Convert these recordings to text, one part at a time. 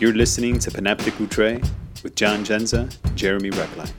You're listening to Panoptic Outre with John Genza Jeremy Reckline.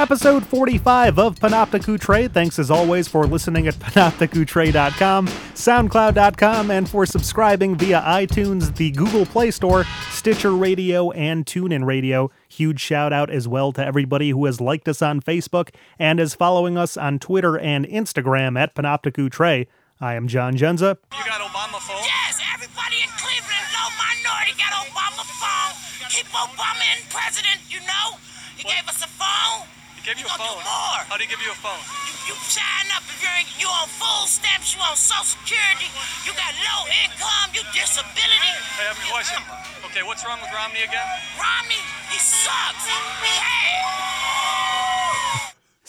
Episode 45 of Panoptic Outre. Thanks as always for listening at panopticoutre.com, soundcloud.com, and for subscribing via iTunes, the Google Play Store, Stitcher Radio, and TuneIn Radio. Huge shout out as well to everybody who has liked us on Facebook and is following us on Twitter and Instagram at Panoptic Outre. I am John Genza. You got Obama phone? Yes, everybody in Cleveland, low minority got Obama phone. Keep Obama in president, you know. He gave us a phone. He gave you He a phone. do more. How do you give you a phone? You, you sign up if you're you on full stamps, you on Social Security, you got low income, you disability. I have a question. Okay, what's wrong with Romney again? Romney, he sucks. Hey!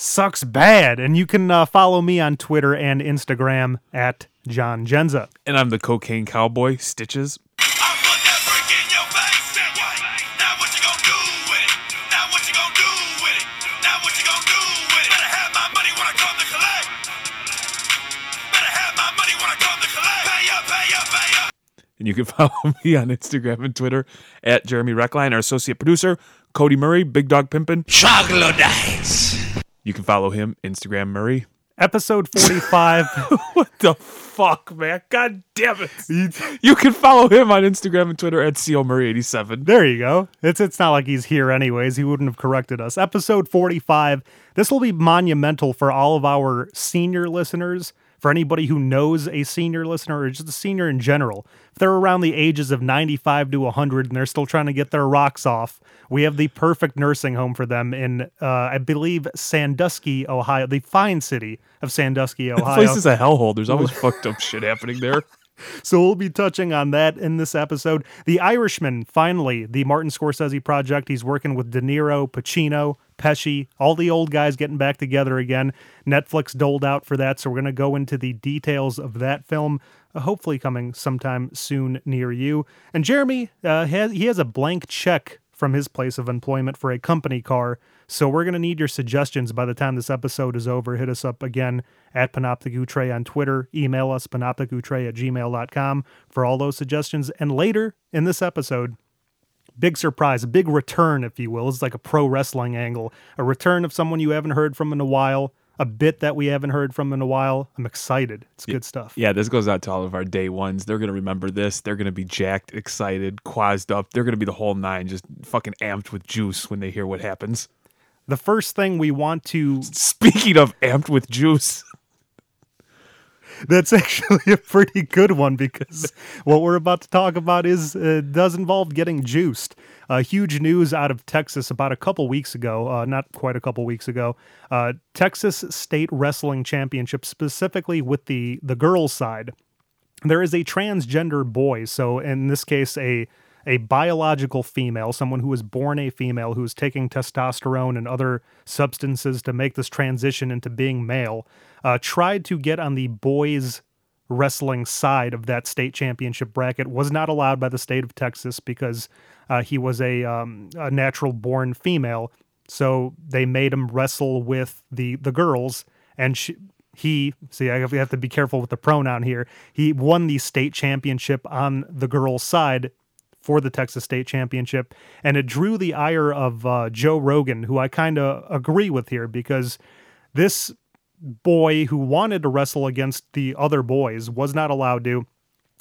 Sucks bad. And you can uh, follow me on Twitter and Instagram at John Genza. And I'm the cocaine cowboy, Stitches. I'll put that brick in your face. Now what you gonna do with it? Now what you gonna do with it? Now what you gonna do with it? Better have my money when I come to collect. Better have my money when I come to collect. Pay up, pay up, pay up. And you can follow me on Instagram and Twitter at Jeremy Reckline. Our associate producer, Cody Murray, Big Dog Pimpin'. Troglodytes. You can follow him, Instagram Murray. Episode 45. What the fuck, man? God damn it. You can follow him on Instagram and Twitter at COMurray87. There you go. It's it's not like he's here anyways. He wouldn't have corrected us. Episode 45. This will be monumental for all of our senior listeners, for anybody who knows a senior listener or just a senior in general. If they're around the ages of 95 to 100 and they're still trying to get their rocks off, we have the perfect nursing home for them in uh, I believe Sandusky, Ohio, the fine city of Sandusky, Ohio. This place is a hellhole. There's always fucked up shit happening there. So we'll be touching on that in this episode. The Irishman, finally, the Martin Scorsese project. He's working with De Niro, Pacino, Pesci, all the old guys getting back together again. Netflix doled out for that, so we're going to go into the details of that film, uh, hopefully coming sometime soon near you. And Jeremy, uh, has, he has a blank check from his place of employment for a company car. So we're going to need your suggestions by the time this episode is over. Hit us up again at Panoptic Outre on Twitter. Email us panopticoutre at gmail.com for all those suggestions. And later in this episode, big surprise, a big return, if you will. It's like a pro wrestling angle. A return of someone you haven't heard from in a while, a bit that we haven't heard from in a while. I'm excited. It's good stuff. Yeah, this goes out to all of our day ones. They're going to remember this. They're going to be jacked, excited, quazzed up. They're going to be the whole nine, just fucking amped with juice when they hear what happens. The first thing we want to Speaking of amped with juice, That's actually a pretty good one because what we're about to talk about is uh, does involve getting juiced. Uh, huge news out of Texas about a couple weeks ago, uh, not quite a couple weeks ago. Uh, Texas State Wrestling Championship, specifically with the the girls' side, there is a transgender boy. So in this case, a a biological female, someone who was born a female who is taking testosterone and other substances to make this transition into being male, uh, tried to get on the boys wrestling side of that state championship bracket. Was not allowed by the state of Texas because uh, he was a, um, a natural born female. So they made him wrestle with the the girls, and she, he see I have have to be careful with the pronoun here. He won the state championship on the girls' side for the Texas State Championship, and it drew the ire of uh, Joe Rogan, who I kind of agree with here because this boy who wanted to wrestle against the other boys was not allowed to.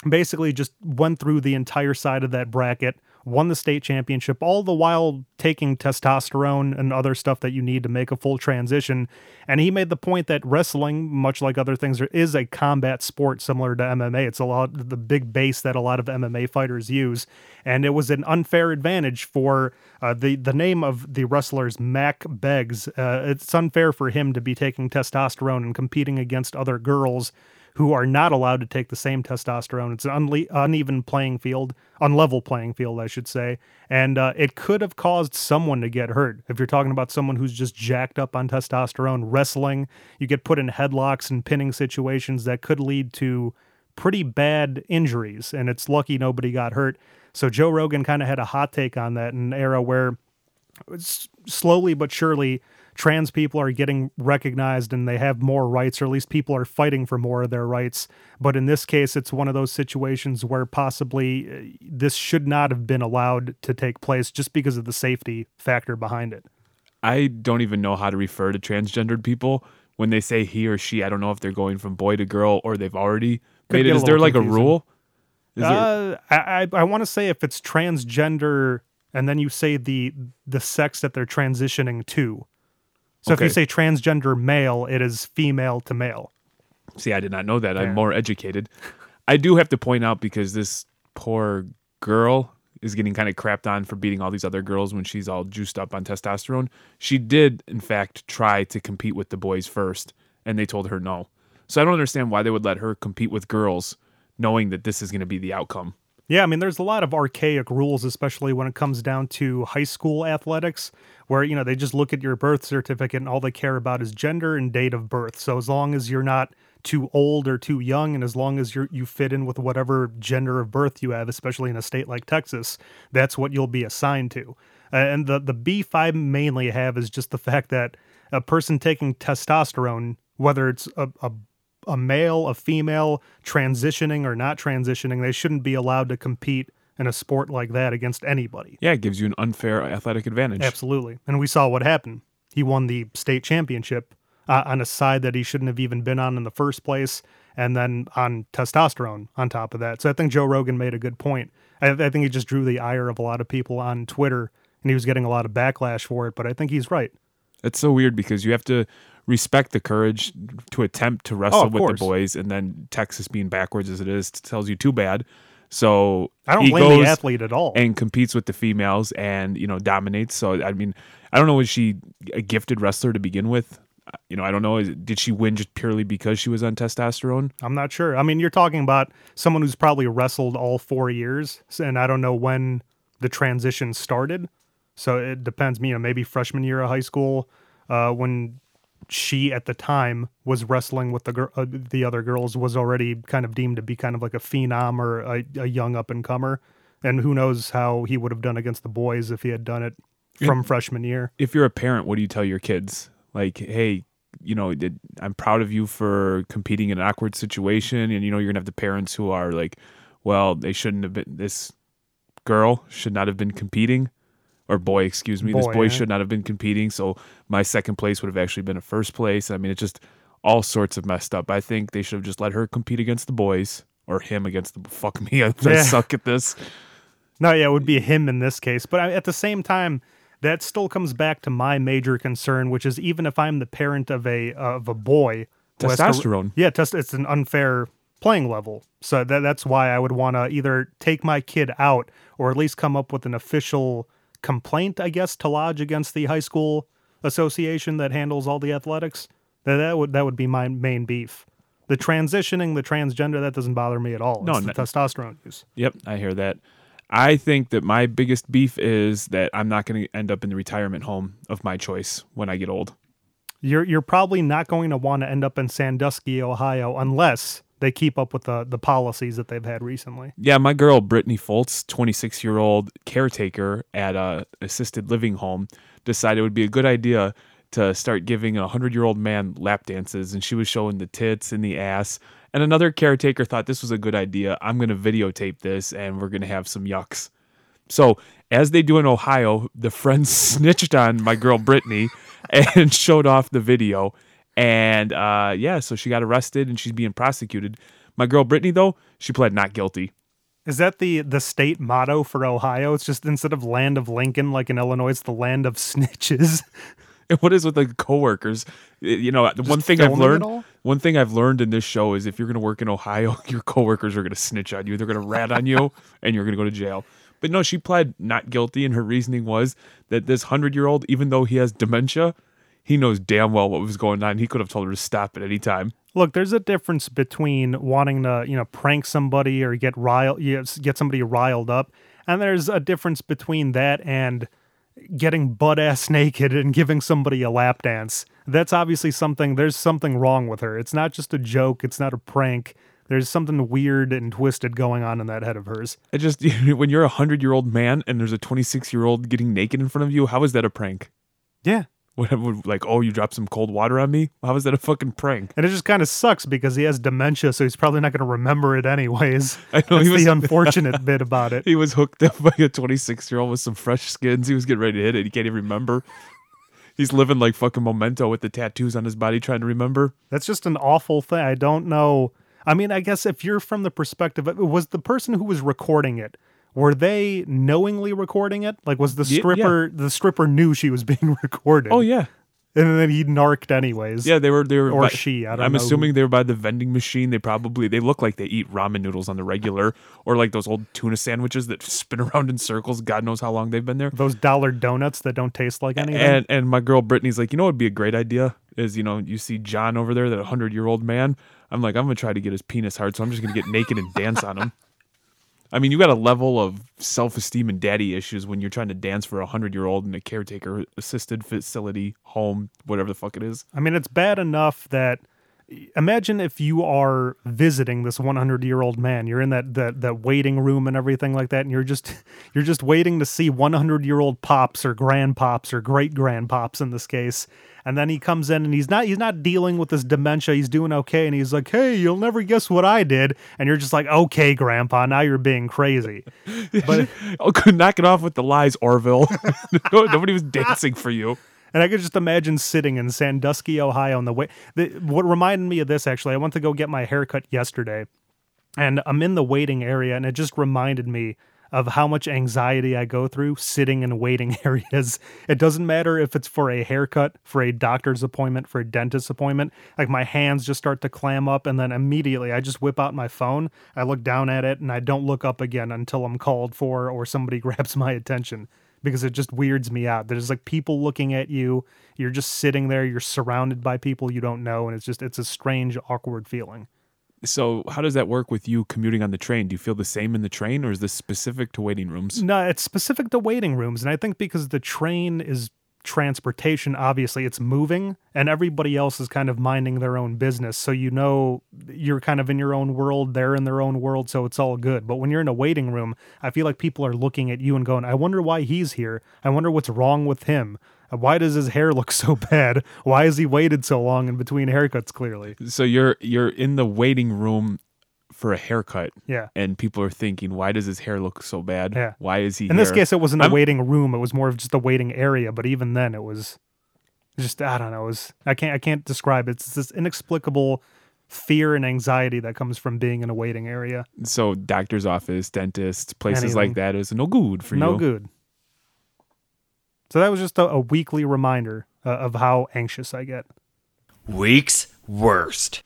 Basically, just went through the entire side of that bracket, won the state championship, all the while taking testosterone and other stuff that you need to make a full transition. And he made the point that wrestling, much like other things, is a combat sport similar to MMA. It's a lot the big base that a lot of MMA fighters use, and it was an unfair advantage for uh, the the name of the wrestlers Mack Beggs. Uh, it's unfair for him to be taking testosterone and competing against other girls who are not allowed to take the same testosterone. It's an unle- uneven playing field, unlevel playing field, I should say. And uh, it could have caused someone to get hurt. If you're talking about someone who's just jacked up on testosterone, wrestling, you get put in headlocks and pinning situations that could lead to pretty bad injuries. And it's lucky nobody got hurt. So Joe Rogan kind of had a hot take on that in an era where slowly but surely trans people are getting recognized and they have more rights, or at least people are fighting for more of their rights. But in this case, it's one of those situations where possibly uh, this should not have been allowed to take place just because of the safety factor behind it. I don't even know how to refer to transgendered people when they say he or she. I don't know if they're going from boy to girl or they've already Could made it. Is there like a rule? There, Uh, I I, I want to say if it's transgender and then you say the the sex that they're transitioning to. So if you say transgender male, it is female to male. See, I did not know that. Yeah. I'm more educated. I do have to point out because this poor girl is getting kind of crapped on for beating all these other girls when she's all juiced up on testosterone. She did, in fact, try to compete with the boys first, and they told her no. So I don't understand why they would let her compete with girls, knowing that this is going to be the outcome. Yeah, I mean, there's a lot of archaic rules, especially when it comes down to high school athletics, where, you know, they just look at your birth certificate and all they care about is gender and date of birth. So as long as you're not too old or too young, and as long as you're, you fit in with whatever gender of birth you have, especially in a state like Texas, that's what you'll be assigned to. And the, the beef I mainly have is just the fact that a person taking testosterone, whether it's a, a a male, a female, transitioning or not transitioning, they shouldn't be allowed to compete in a sport like that against anybody. Yeah, it gives you an unfair athletic advantage. Absolutely. And we saw what happened. He won the state championship uh, on a side that he shouldn't have even been on in the first place, and then on testosterone on top of that. So I think Joe Rogan made a good point. I, I think he just drew the ire of a lot of people on Twitter, and he was getting a lot of backlash for it, but I think he's right. It's so weird because you have to respect the courage to attempt to wrestle Oh, with course. the boys, and then Texas being backwards as it is tells you too bad. So I don't he blame the athlete at all. and competes with the females, and you know dominates. So I mean, I don't know was she a gifted wrestler to begin with? You know, I don't know. Did she win just purely because she was on testosterone? I'm not sure. I mean, you're talking about someone who's probably wrestled all four years, and I don't know when the transition started. So it depends. You know, maybe freshman year of high school, uh, when she at the time was wrestling with the uh, the other girls, was already kind of deemed to be kind of like a phenom or a, a young up and comer. And who knows how he would have done against the boys if he had done it from freshman year. if you're a parent, what do you tell your kids? Like, hey, you know, I'm proud of you for competing in an awkward situation, and you know, you're gonna have the parents who are like, well, they shouldn't have been. This girl should not have been competing, or boy, excuse me, this Boy, boy yeah. should not have been competing. So my second place would have actually been a first place. I mean, it's just all sorts of messed up. I think they should have just let her compete against the boys or him against the. Fuck me, I, Yeah. suck at this. No, yeah, it would be him in this case. But at the same time, that still comes back to my major concern, which is even if I'm the parent of a of a boy, has to- Testosterone. yeah, test, it's an unfair playing level. So that, that's why I would want to either take my kid out or at least come up with an official complaint, I guess, to lodge against the high school association that handles all the athletics. That that would that would be my main beef. The transitioning, the transgender, that doesn't bother me at all. No, it's the no- testosterone use. Yep, I hear that. I think that my biggest beef is that I'm not going to end up in the retirement home of my choice when I get old. you're you're probably not going to want to end up in Sandusky, Ohio, unless they keep up with the the policies that they've had recently. Yeah, my girl Brittany Foltz, 26 year old caretaker at a assisted living home, decided it would be a good idea to start giving a 100 year old man lap dances, and she was showing the tits and the ass. And another caretaker thought this was a good idea. I'm going to videotape this, and we're going to have some yucks. So, as they do in Ohio, the friends snitched on my girl Brittany and showed off the video. And uh, yeah, so she got arrested and she's being prosecuted. My girl Brittany, though, she pled not guilty. Is that the the state motto for Ohio? It's just instead of land of Lincoln, like in Illinois, it's the land of snitches. And what is with the coworkers? You know, the one thing I've learned, one thing I've learned in this show is if you're going to work in Ohio, your coworkers are going to snitch on you. They're going to rat on you, and you're going to go to jail. But no, she pled not guilty, and her reasoning was that this hundred year old, even though he has dementia, he knows damn well what was going on. He could have told her to stop at any time. Look, there's a difference between wanting to, you know, prank somebody or get riled, get somebody riled up, and there's a difference between that and getting butt ass naked and giving somebody a lap dance. That's obviously something. There's something wrong with her. It's not just a joke. It's not a prank. There's something weird and twisted going on in that head of hers. It just when you're a hundred year old man and there's a 26 year old getting naked in front of you, how is that a prank? Yeah. Whatever, like, oh, you dropped some cold water on me? How was that a fucking prank? And it just kind of sucks because he has dementia, so he's probably not going to remember it anyways. I know, That's he was- the unfortunate bit about it. He was hooked up by a 26 year old with some fresh skins. He was getting ready to hit it. He can't even remember. He's living like fucking memento with the tattoos on his body, trying to remember. That's just an awful thing. I don't know. I mean, I guess if you're from the perspective, of, it, was the person who was recording it, were they knowingly recording it? Like, was the Ye- yeah. stripper the stripper knew she was being recorded? Oh yeah, and then he narked anyways. yeah. They were they were Or by- she, I don't I'm know assuming they were by the vending machine. They probably they look like they eat ramen noodles on the regular, or like those old tuna sandwiches that spin around in circles. God knows how long they've been there. Those dollar donuts that don't taste like anything. And and my girl Brittany's like, you know, what would be a great idea is you know you see John over there, that hundred year old man. I'm like, I'm gonna try to get his penis hard, so I'm just gonna get naked and dance on him. I mean, you got a level of self esteem and daddy issues when you're trying to dance for a hundred year old in a caretaker assisted facility, home, whatever the fuck it is. I mean, it's bad enough that imagine if you are visiting this 100 year old man. You're in that, that that waiting room and everything like that, and you're just you're just waiting to see 100 year old pops or grandpops or great grandpops in this case. And then he comes in and he's not he's not dealing with this dementia. He's doing okay, and he's like, "Hey, you'll never guess what I did." And you're just like, "Okay, Grandpa, now you're being crazy." But Oh, knock it off with the lies, Orville. Nobody was dancing for you. And I could just imagine sitting in Sandusky, Ohio, on the way. The, what reminded me of this actually, I went to go get my haircut yesterday, and I'm in the waiting area, and it just reminded me of how much anxiety I go through sitting in waiting areas. It doesn't matter if it's for a haircut, for a doctor's appointment, for a dentist appointment. Like my hands just start to clam up, and then immediately I just whip out my phone. I look down at it, and I don't look up again until I'm called for or somebody grabs my attention because it just weirds me out. There's like people looking at you. You're just sitting there. You're surrounded by people you don't know, and it's just it's a strange, awkward feeling. So, how does that work with you commuting on the train? Do you feel the same in the train, or is this specific to waiting rooms? No, it's specific to waiting rooms, and I think because the train is transportation, obviously it's moving, and everybody else is kind of minding their own business. So you know you're kind of in your own world, they're in their own world, so it's all good. But when you're in a waiting room, I feel like people are looking at you and going, "I wonder why he's here. I wonder what's wrong with him." Why does his hair look so bad? Why has he waited so long in between haircuts? Clearly, So you're you're in the waiting room for a haircut. Yeah. And people are thinking, why does his hair look so bad? Yeah. Why is he in this case, it wasn't a I'm- waiting room; it was more of just a waiting area. But even then, it was just I don't know. It was I can't I can't describe it. It's this inexplicable fear and anxiety that comes from being in a waiting area. So doctor's office, dentist, places like that is no good for No you. No good. So that was just a, a weekly reminder uh, of how anxious I get. Week's worst.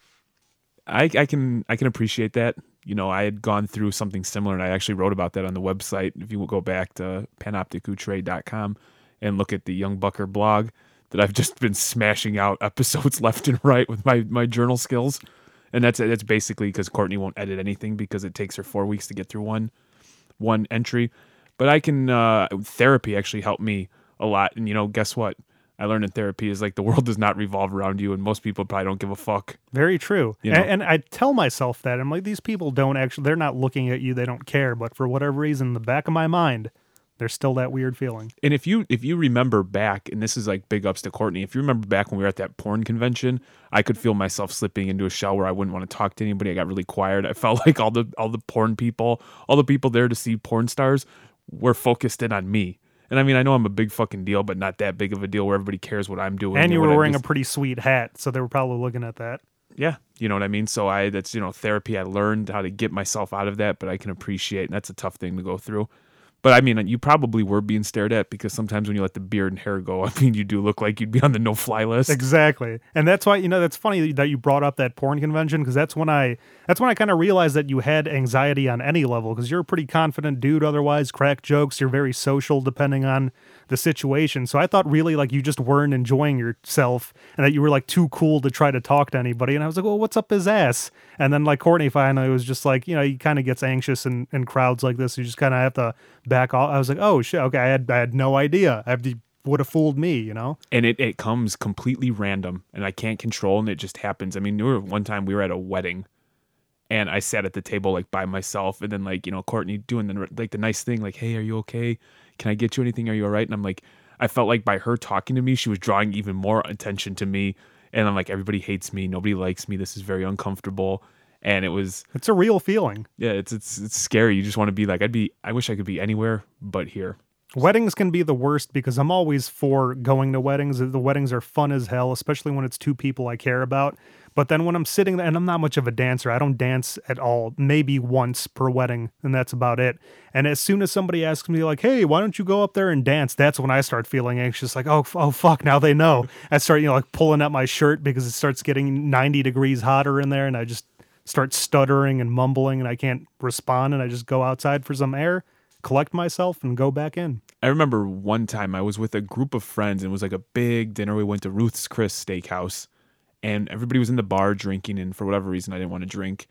I, I can I can appreciate that. You know, I had gone through something similar and I actually wrote about that on the website. If you will go back to panopticoutre.com and look at the Young Bucker blog that I've just been smashing out episodes left and right with my, my journal skills. And that's that's basically because Courtney won't edit anything because it takes her four weeks to get through one one entry. But I can uh, therapy actually helped me a lot. And you know, guess what? I learned in therapy is like the world does not revolve around you, and most people probably don't give a fuck. Very true. You And, and I tell myself that I'm like these people don't actually they're not looking at you. They don't care. But for whatever reason, in the back of my mind, there's still that weird feeling. And if you if you remember back, and this is like big ups to Courtney, if you remember back when we were at that porn convention, I could feel myself slipping into a shell where I wouldn't want to talk to anybody. I got really quiet. I felt like all the all the porn people, all the people there to see porn stars, were focused in on me. And I mean, I know I'm a big fucking deal, but not that big of a deal where everybody cares what I'm doing. And you were wearing a pretty sweet hat, so they were probably looking at that. yeah you know what i mean so i that's you know therapy i learned how to get myself out of that but i can appreciate and that's a tough thing to go through but i mean you probably were being stared at because sometimes when you let the beard and hair go i mean you do look like you'd be on the no fly list Exactly. And that's why, you know, that's funny that you brought up that porn convention because that's when I that's when I kind of realized that you had anxiety on any level because you're a pretty confident dude otherwise, crack jokes, you're very social depending on the situation. So I thought really like you just weren't enjoying yourself and that you were like too cool to try to talk to anybody. And I was like, well, what's up his ass? And then like Courtney finally was just like, you know, he kind of gets anxious in, in crowds like this. You just kind of have to back off. I was like, oh shit, okay, I had I had no idea. I would have fooled me, you know? and it, it comes completely random and i can't control and it just happens i mean there were one time we were at a wedding and i sat at the table like by myself and then like you know courtney doing the like the nice thing like hey are you okay can i get you anything are you all right and i'm like I felt like by her talking to me, she was drawing even more attention to me. And I'm like, everybody hates me, nobody likes me. This is very uncomfortable. And it was, It's a real feeling. yeah, it's it's it's scary. You just want to be like, I'd be, I wish I could be anywhere but here. Weddings can be the worst because I'm always for going to weddings. The weddings are fun as hell, especially when it's two people I care about. But then when I'm sitting there, and I'm not much of a dancer, I don't dance at all, maybe once per wedding, and that's about it. And as soon as somebody asks me, like, hey, why don't you go up there and dance? That's when I start feeling anxious, like, oh, oh fuck, now they know. I start, you know, like pulling up my shirt because it starts getting 90 degrees hotter in there, and I just start stuttering and mumbling, and I can't respond, and I just go outside for some air, collect myself, and go back in. I remember one time I was with a group of friends and it was like a big dinner. We went to Ruth's Chris Steakhouse and everybody was in the bar drinking and for whatever reason I didn't want to drink.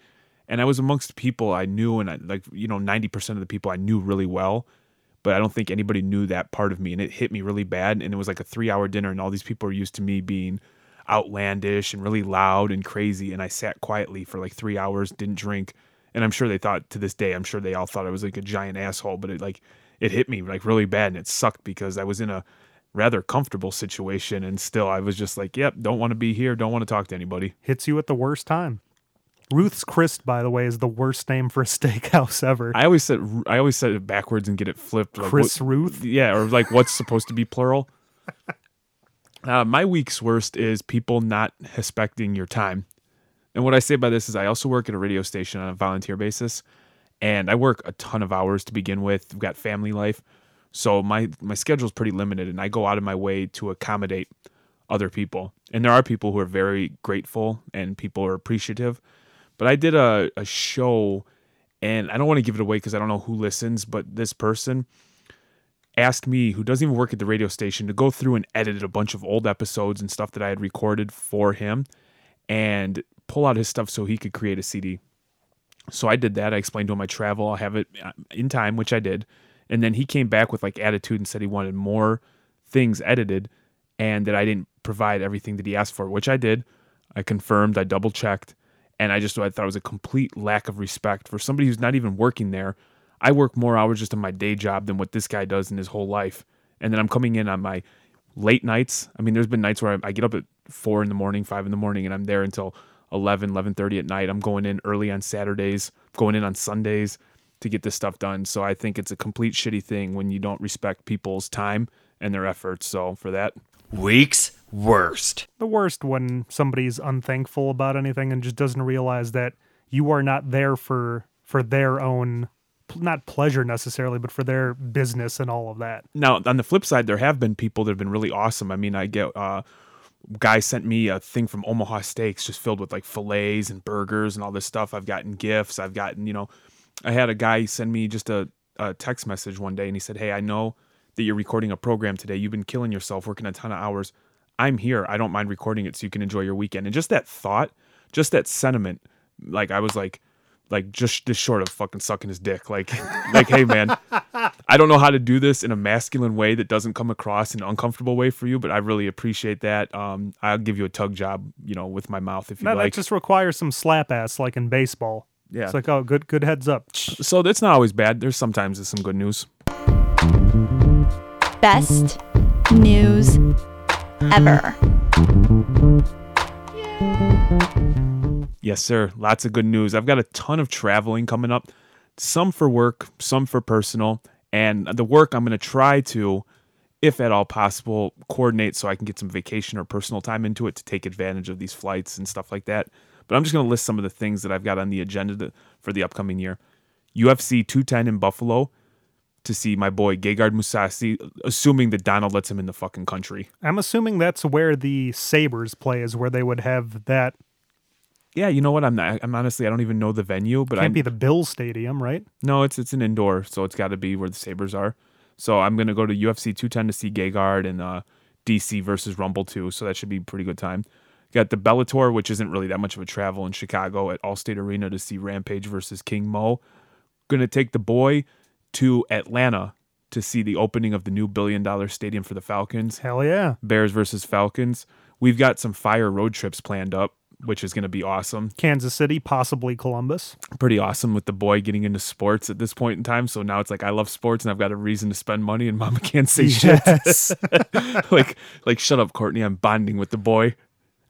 And I was amongst people I knew and I like you know 90% of the people I knew really well, but I don't think anybody knew that part of me and it hit me really bad and it was like a 3-hour dinner and all these people are used to me being outlandish and really loud and crazy and I sat quietly for like 3 hours, didn't drink. And I'm sure they thought to this day, I'm sure they all thought I was like a giant asshole, but it like it hit me like really bad and it sucked because I was in a rather comfortable situation and still I was just like, yep, don't want to be here, don't want to talk to anybody. hits you at the worst time. Ruth's Chris, by the way, is the worst name for a steakhouse ever. I always said I always said it backwards and get it flipped. like, Chris what- Ruth? yeah, or like what's supposed to be plural. Uh, my week's worst is people not respecting your time. And what I say by this is I also work at a radio station on a volunteer basis and I work a ton of hours to begin with. I've got family life. So my my schedule's pretty limited and I go out of my way to accommodate other people. And there are people who are very grateful and people are appreciative. But I did a, a show and I don't want to give it away because I don't know who listens, but this person asked me, who doesn't even work at the radio station, to go through and edit a bunch of old episodes and stuff that I had recorded for him and pull out his stuff so he could create a CD. So I did that. I explained to him I travel, I'll have it uh, in time, which I did. And then he came back with like attitude and said he wanted more things edited and that I didn't provide everything that he asked for, which I did. I confirmed, I double checked, and I just I thought it was a complete lack of respect for somebody who's not even working there. I work more hours just on my day job than what this guy does in his whole life. And then I'm coming in on my late nights. I mean, there's been nights where I, I get up at four in the morning, five in the morning, and I'm there until 11, 11.30 at night. I'm going in early on Saturdays, going in on Sundays to get this stuff done. So I think it's a complete shitty thing when you don't respect people's time and their efforts. So for that, Week's worst. the worst when somebody's unthankful about anything and just doesn't realize that you are not there for for their own not pleasure necessarily, but for their business and all of that. now on the flip side, there have been people that have been really awesome. I mean, I get uh, guy sent me a thing from Omaha Steaks just filled with like fillets and burgers and all this stuff. I've gotten gifts. I've gotten, you know, I had a guy send me just a, a text message one day and he said, Hey, I know that you're recording a program today. You've been killing yourself, working a ton of hours. I'm here. I don't mind recording it so you can enjoy your weekend. And just that thought, just that sentiment, like I was like, like just this short of fucking sucking his dick. Like, like, hey man, I don't know how to do this in a masculine way that doesn't come across in an uncomfortable way for you, but I really appreciate that. Um, I'll give you a tug job, you know, with my mouth if you Now, like. that just requires some slap ass like in baseball. Yeah. It's like, oh, good good heads up. so that's not always bad. There's sometimes there's some good news. Best news ever. Yes, sir. Lots of good news. I've got a ton of traveling coming up, some for work, some for personal. And the work I'm going to try to, if at all possible, coordinate so I can get some vacation or personal time into it to take advantage of these flights and stuff like that. But I'm just going to list some of the things that I've got on the agenda to, for the upcoming year. UFC 210 in Buffalo to see my boy Gegard Mousasi, assuming that Donald lets him in the fucking country. I'm assuming that's where the Sabres play is where they would have that Yeah, you know what? I'm not. I'm honestly, I don't even know the venue, but can't be the Bills Stadium, right? No, it's it's an indoor, so it's got to be where the Sabres are. So I'm gonna go to UFC 210 to see Gegard and uh, DC versus Rumble 2. So that should be a pretty good time. Got the Bellator, which isn't really that much of a travel in Chicago at Allstate Arena to see Rampage versus King Mo. Gonna take the boy to Atlanta to see the opening of the new billion dollar stadium for the Falcons. Hell yeah. Bears versus Falcons. We've got some fire road trips planned up which is going to be awesome. Kansas City, possibly Columbus. Pretty awesome with the boy getting into sports at this point in time. So now it's like I love sports and I've got a reason to spend money, and Mama can't say Yes. shit. like, like shut up, Courtney. I'm bonding with the boy.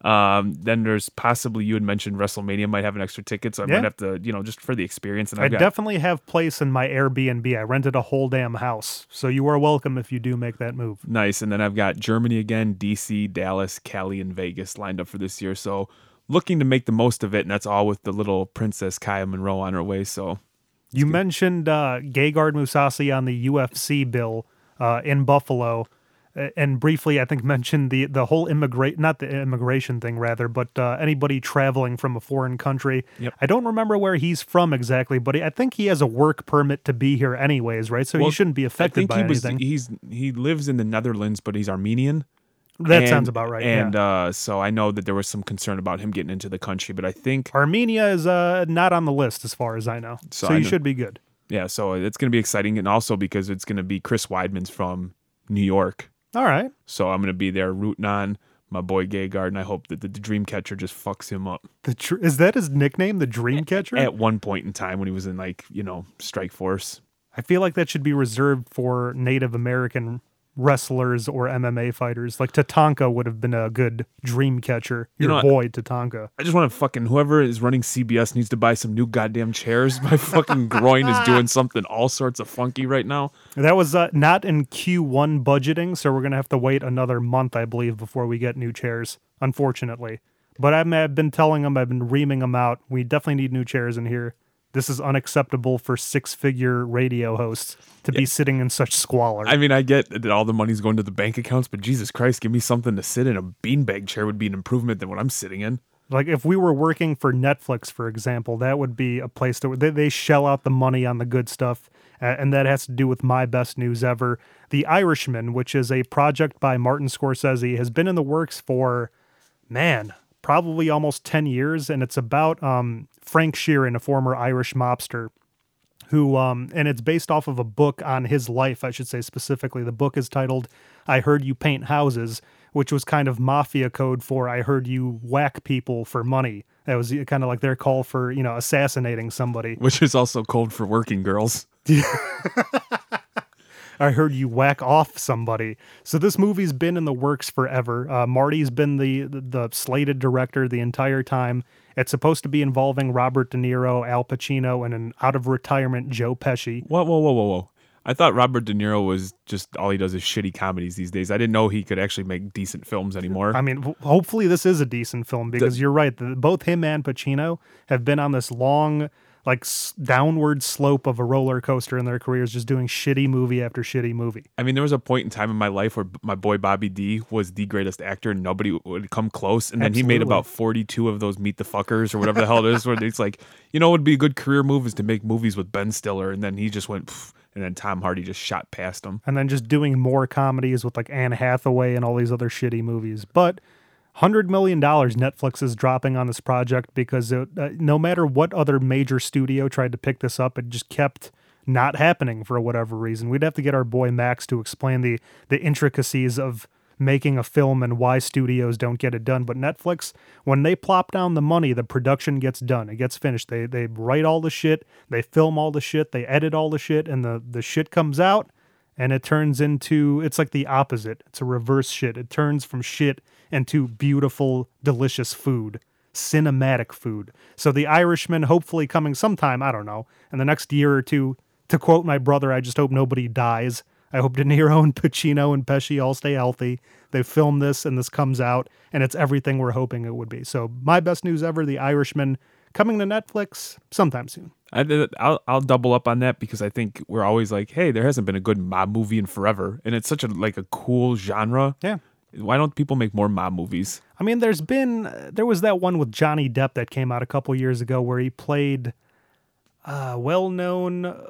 Um, then there's possibly you had mentioned WrestleMania might have an extra ticket, so I Yeah. might have to, you know, just for the experience. And I I've got definitely have place in my Airbnb. I rented a whole damn house. So you are welcome if you do make that move. Nice. And then I've got Germany again, DC, Dallas, Cali, and Vegas lined up for this year. So looking to make the most of it. And that's all with the little Princess Kaya Monroe on her way. So You mentioned uh, Gegard Mousasi on the UFC bill uh, in Buffalo, and briefly, I think mentioned the the whole immigrate not the immigration thing rather, but uh, anybody traveling from a foreign country. Yep. I don't remember where he's from exactly, but I think he has a work permit to be here anyways, right? So Well, he shouldn't be I affected think by he was, anything. he's he lives in the Netherlands, but he's Armenian. That And- sounds about right. And yeah. uh, so I know that there was some concern about him getting into the country, but I think Armenia is uh, not on the list as far as I know, So so, I you know- should be good. yeah, so it's going to be exciting, and also because it's going to be Chris Weidman's from New York, All right. so I'm going to be there rooting on my boy Gegard, and I hope that the, the dream catcher just fucks him up. The tr- is that his nickname, the Dreamcatcher? At one point in time when he was in like you know Strikeforce, I feel like that should be reserved for Native American wrestlers or MMA fighters. Like Tatanka would have been a good dream catcher. You Your know, boy Tatanka. I just want to fucking whoever is running CBS needs to buy some new goddamn chairs. My fucking groin is doing something all sorts of funky right now. That was uh, not in Q1 budgeting, so we're gonna have to wait another month, I believe, before we get new chairs. Unfortunately, but I've, I've been telling them, I've been reaming them out. We definitely need new chairs in here. This is unacceptable for six-figure radio hosts to be sitting in such squalor. I mean, I get that all the money's going to the bank accounts, but Jesus Christ, give me something to sit in. A beanbag chair would be an improvement than what I'm sitting in. Like if we were working for Netflix, for example, that would be a place that they, they shell out the money on the good stuff, and that has to do with my best news ever. The Irishman, which is a project by Martin Scorsese, has been in the works for, man, probably almost ten years, and it's about um, Frank Sheeran, a former Irish mobster, who um and it's based off of a book on his life i should say specifically. The book is titled i heard you paint houses which was kind of mafia code for i heard you whack people for money. That was kind of like their call for you know assassinating somebody. Which is also cold for working girls. I heard you whack off somebody. So this movie's been in the works forever. Uh, Marty's been the, the the slated director the entire time. It's supposed to be involving Robert De Niro, Al Pacino, and an out of retirement Joe Pesci. Whoa, whoa, whoa, whoa, whoa. I thought Robert De Niro was just all he does is shitty comedies these days. I didn't know he could actually make decent films anymore. I mean, hopefully this is a decent film because you're right. The, both him and Pacino have been on this long, like s- downward slope of a roller coaster in their careers, just doing shitty movie after shitty movie. I mean, there was a point in time in my life where b- my boy Bobby D was the greatest actor and nobody would come close. And then he made about 42 of those Meet the Fuckers or whatever the hell it is, where it's like, you know, what would be a good career move is to make movies with Ben Stiller. And then he just went, "Pff," and then Tom Hardy just shot past him. and then just doing more comedies with like Anne Hathaway and all these other shitty movies. But hundred million dollars Netflix is dropping on this project because it, uh, no matter what other major studio tried to pick this up, it just kept not happening for whatever reason. We'd have to get our boy Max to explain the the intricacies of making a film and why studios don't get it done. But Netflix, when they plop down the money, the production gets done. It gets finished. They they write all the shit, they film all the shit, they edit all the shit, and the the shit comes out and it turns into it's like the opposite. It's a reverse shit. It turns from shit into beautiful, delicious food, cinematic food. So the Irishman, hopefully coming sometime, I don't know, in the next year or two. To quote my brother, I just hope nobody dies. I hope De Niro and Pacino and Pesci all stay healthy. They film this and this comes out, and it's everything we're hoping it would be. So my best news ever: The Irishman coming to Netflix sometime soon. I, I'll, I'll double up on that because I think we're always like, hey, there hasn't been a good mob movie in forever. And it's such a like a cool genre. Yeah. Why don't people make more mob movies? I mean, there's been there was that one with Johnny Depp that came out a couple years ago where he played uh, well-known uh,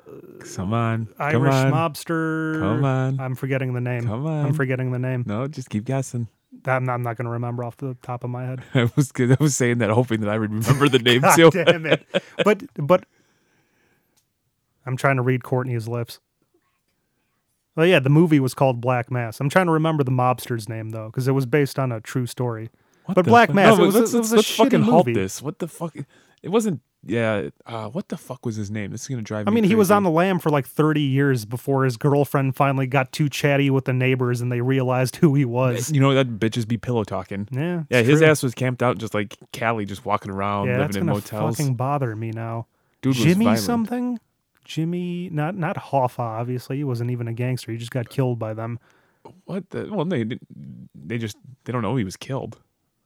Come on. Irish come on. mobster. Come on. I'm forgetting the name. Come on, I'm forgetting the name. No, just keep guessing. I'm not, I'm not going to remember off the top of my head. I was I was saying that hoping that I would remember the name God too. damn it! But but I'm trying to read Courtney's lips. Well, yeah, the movie was called Black Mass. I'm trying to remember the mobster's name though, because it was based on a true story. What but Black fuck? Mass, No, it was, let's, a- it was let's fucking shitty halt this. What the fuck? It wasn't. Yeah. Uh, what the fuck was his name? This is gonna drive I me. mean, he was on the lam for like 30 years before his girlfriend finally got too chatty with the neighbors and they realized who he was. You know that bitches be pillow talking. Yeah, Yeah, his true. ass was camped out just like Callie, just walking around, Yeah, living in motels. fucking bother me now. Dude Jimmy something? Jimmy, not not Hoffa. Obviously, he wasn't even a gangster. He just got killed by them. What the? Well, they they just they don't know he was killed.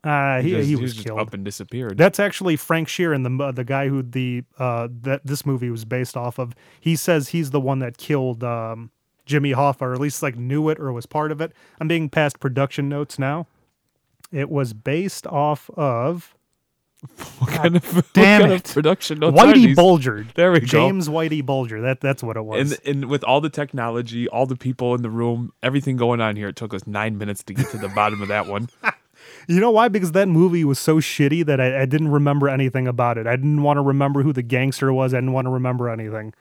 Uh, he, just- he was was just killed. up and disappeared. That's actually Frank Sheeran, the uh, the guy who the uh, that this movie was based off of. He says he's the one that killed um, Jimmy Hoffa, or at least like knew it or was part of it. I'm being past production notes now. It was based off of what kind of damn kind it. of production notes Whitey? Bulger. There we go. James Whitey Bulger. That that's what it was. And and with all the technology, all the people in the room, everything going on here, it took us nine minutes to get to the bottom of that one. You know why? Because that movie was so shitty that I, I didn't remember anything about it. I didn't want to remember who the gangster was. I didn't want to remember anything.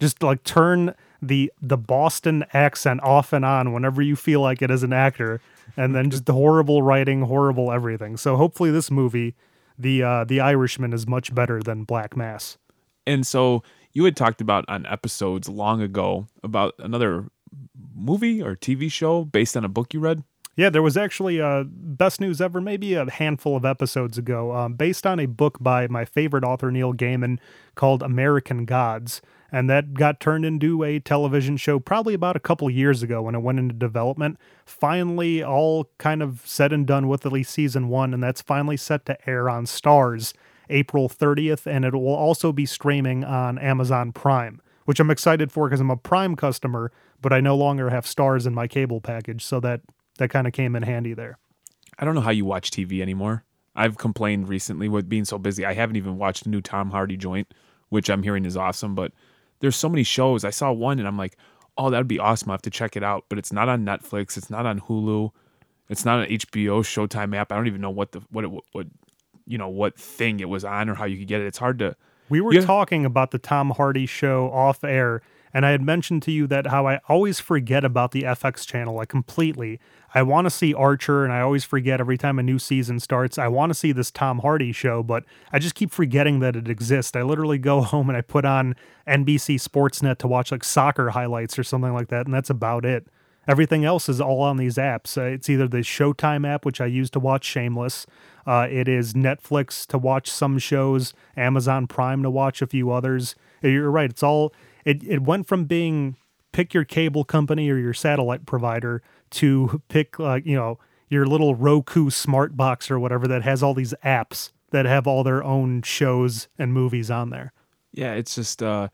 Just like turn the the Boston accent off and on whenever you feel like it as an actor, and then just the horrible writing, horrible everything. So hopefully this movie, the uh, the Irishman, is much better than Black Mass. And so you had talked about on episodes long ago about another movie or TV show based on a book you read. Yeah, there was actually uh, best news ever, maybe a handful of episodes ago, um, based on a book by my favorite author Neil Gaiman called American Gods, and that got turned into a television show probably about a couple years ago when it went into development. Finally, all kind of said and done with at least season one, and that's finally set to air on Starz April 30th, and it will also be streaming on Amazon Prime. Which I'm excited for because I'm a Prime customer, but I no longer have Starz in my cable package, so that that kind of came in handy there. I don't know how you watch TV anymore. I've complained recently with being so busy. I haven't even watched a new Tom Hardy joint, which I'm hearing is awesome. But there's so many shows. I saw one and I'm like, oh, that would be awesome. I have to check it out. But it's not on Netflix. It's not on Hulu. It's not on HBO Showtime app. I don't even know what the what it what you know what thing it was on or how you could get it. It's hard to. We were Yeah. talking about the Tom Hardy show off air, and I had mentioned to you that how I always forget about the FX channel like completely. I want to see Archer, and I always forget every time a new season starts. I want to see this Tom Hardy show, but I just keep forgetting that it exists. I literally go home and I put on NBC Sportsnet to watch like soccer highlights or something like that, and that's about it. Everything else is all on these apps. Uh, it's either the Showtime app, which I use to watch Shameless. Uh, it is Netflix to watch some shows, Amazon Prime to watch a few others. You're right. It's all. It it went from being pick your cable company or your satellite provider to pick like you know your little Roku smart box or whatever that has all these apps that have all their own shows and movies on there. Yeah, it's just. uh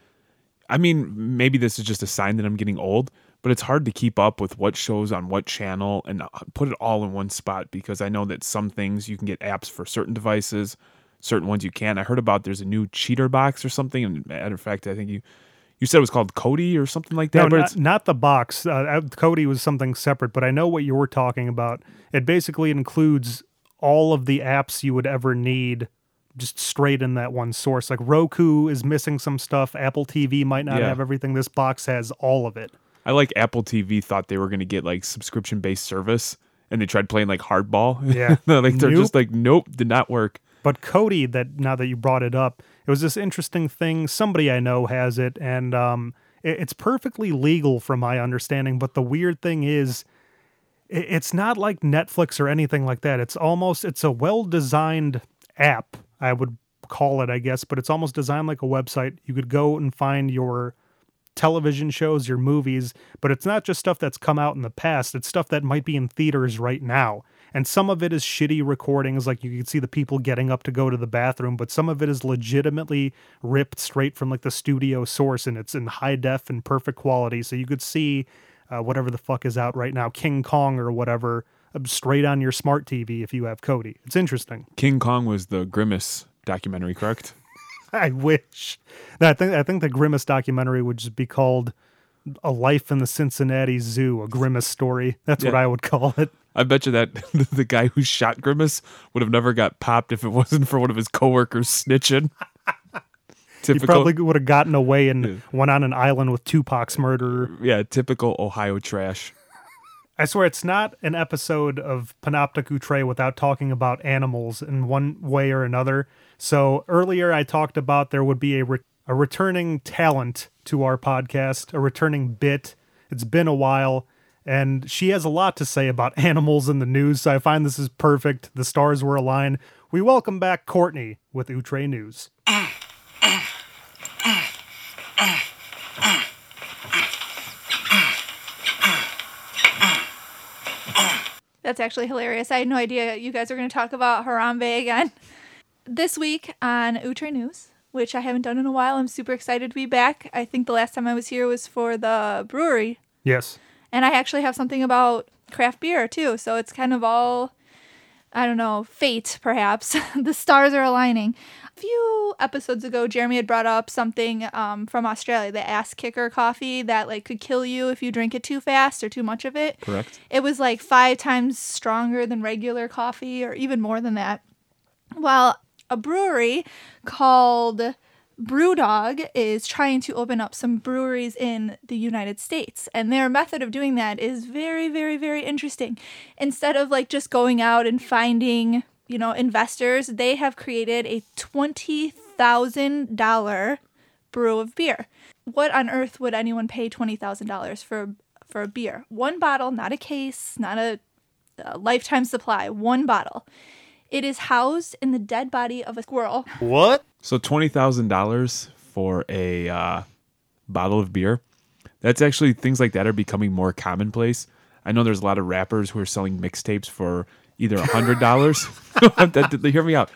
I mean, maybe this is just a sign that I'm getting old, but it's hard to keep up with what shows on what channel and uh, put it all in one spot because I know that some things you can get apps for certain devices, certain ones you can't. I heard about there's a new cheater box or something, and matter of fact, I think you you said it was called Kodi or something like that. No, but not, it's, not the box. Uh, uh, Kodi was something separate, but I know what you were talking about. It basically includes all of the apps you would ever need just straight in that one source. Like Roku is missing some stuff. Apple TV might not Yeah. have everything. This box has all of it. I like Apple TV thought they were going to get like subscription based service, and they tried playing like hardball. Yeah. like they're just like, nope, did not work. But Kodi, that now that you brought it up, it was this interesting thing. Somebody I know has it, and um, it- it's perfectly legal from my understanding. But the weird thing is, i- it's not like Netflix or anything like that. It's almost it's a well designed app. I would call it, I guess, but it's almost designed like a website. You could go and find your television shows, your movies, but it's not just stuff that's come out in the past. It's stuff that might be in theaters right now. And some of it is shitty recordings, like you can see the people getting up to go to the bathroom, but some of it is legitimately ripped straight from like the studio source and it's in high def and perfect quality. So you could see uh, whatever the fuck is out right now, King Kong or whatever, uh, straight on your smart TV if you have Kodi. It's interesting. King Kong was the Grimace documentary, correct? I wish. No, I think I think the Grimace documentary would just be called "A Life in the Cincinnati Zoo," a Grimace story. That's what I would call it. I bet you that the guy who shot Grimace would have never got popped if it wasn't for one of his coworkers snitching. He probably would have gotten away and went on an island with Tupac's murderer. yeah, typical Ohio trash. I swear it's not an episode of Panoptic Outre without talking about animals in one way or another. So earlier I talked about there would be a, re- a returning talent to our podcast, a returning bit. It's been a while, and she has a lot to say about animals in the news, so I find this is perfect. The stars were aligned. We welcome back Courtney with Outre News. That's actually hilarious. I had no idea you guys were going to talk about Harambe again. This week on Outre News, which I haven't done in a while, I'm super excited to be back. I think the last time I was here was for the brewery, Yes. And I actually have something about craft beer too. So it's kind of all, I don't know, fate perhaps. the stars are aligning. A few episodes ago, Jeremy had brought up something um, from Australia, the ass kicker coffee that like could kill you if you drink it too fast or too much of it. Correct. It was like five times stronger than regular coffee, or even more than that. Well, a brewery called Brewdog is trying to open up some breweries in the United States. And their method of doing that is very, very, very interesting. Instead of like just going out and finding, you know, investors, they have created a $20,000 brew of beer. What on earth would anyone pay $20,000 for for a beer? One bottle, not a case, not a, a lifetime supply, one bottle. It is housed in the dead body of a squirrel. What? So twenty thousand dollars for a uh, bottle of beer. That's actually things like that are becoming more commonplace. I know there's a lot of rappers who are selling mixtapes for either a hundred dollars. hear me out.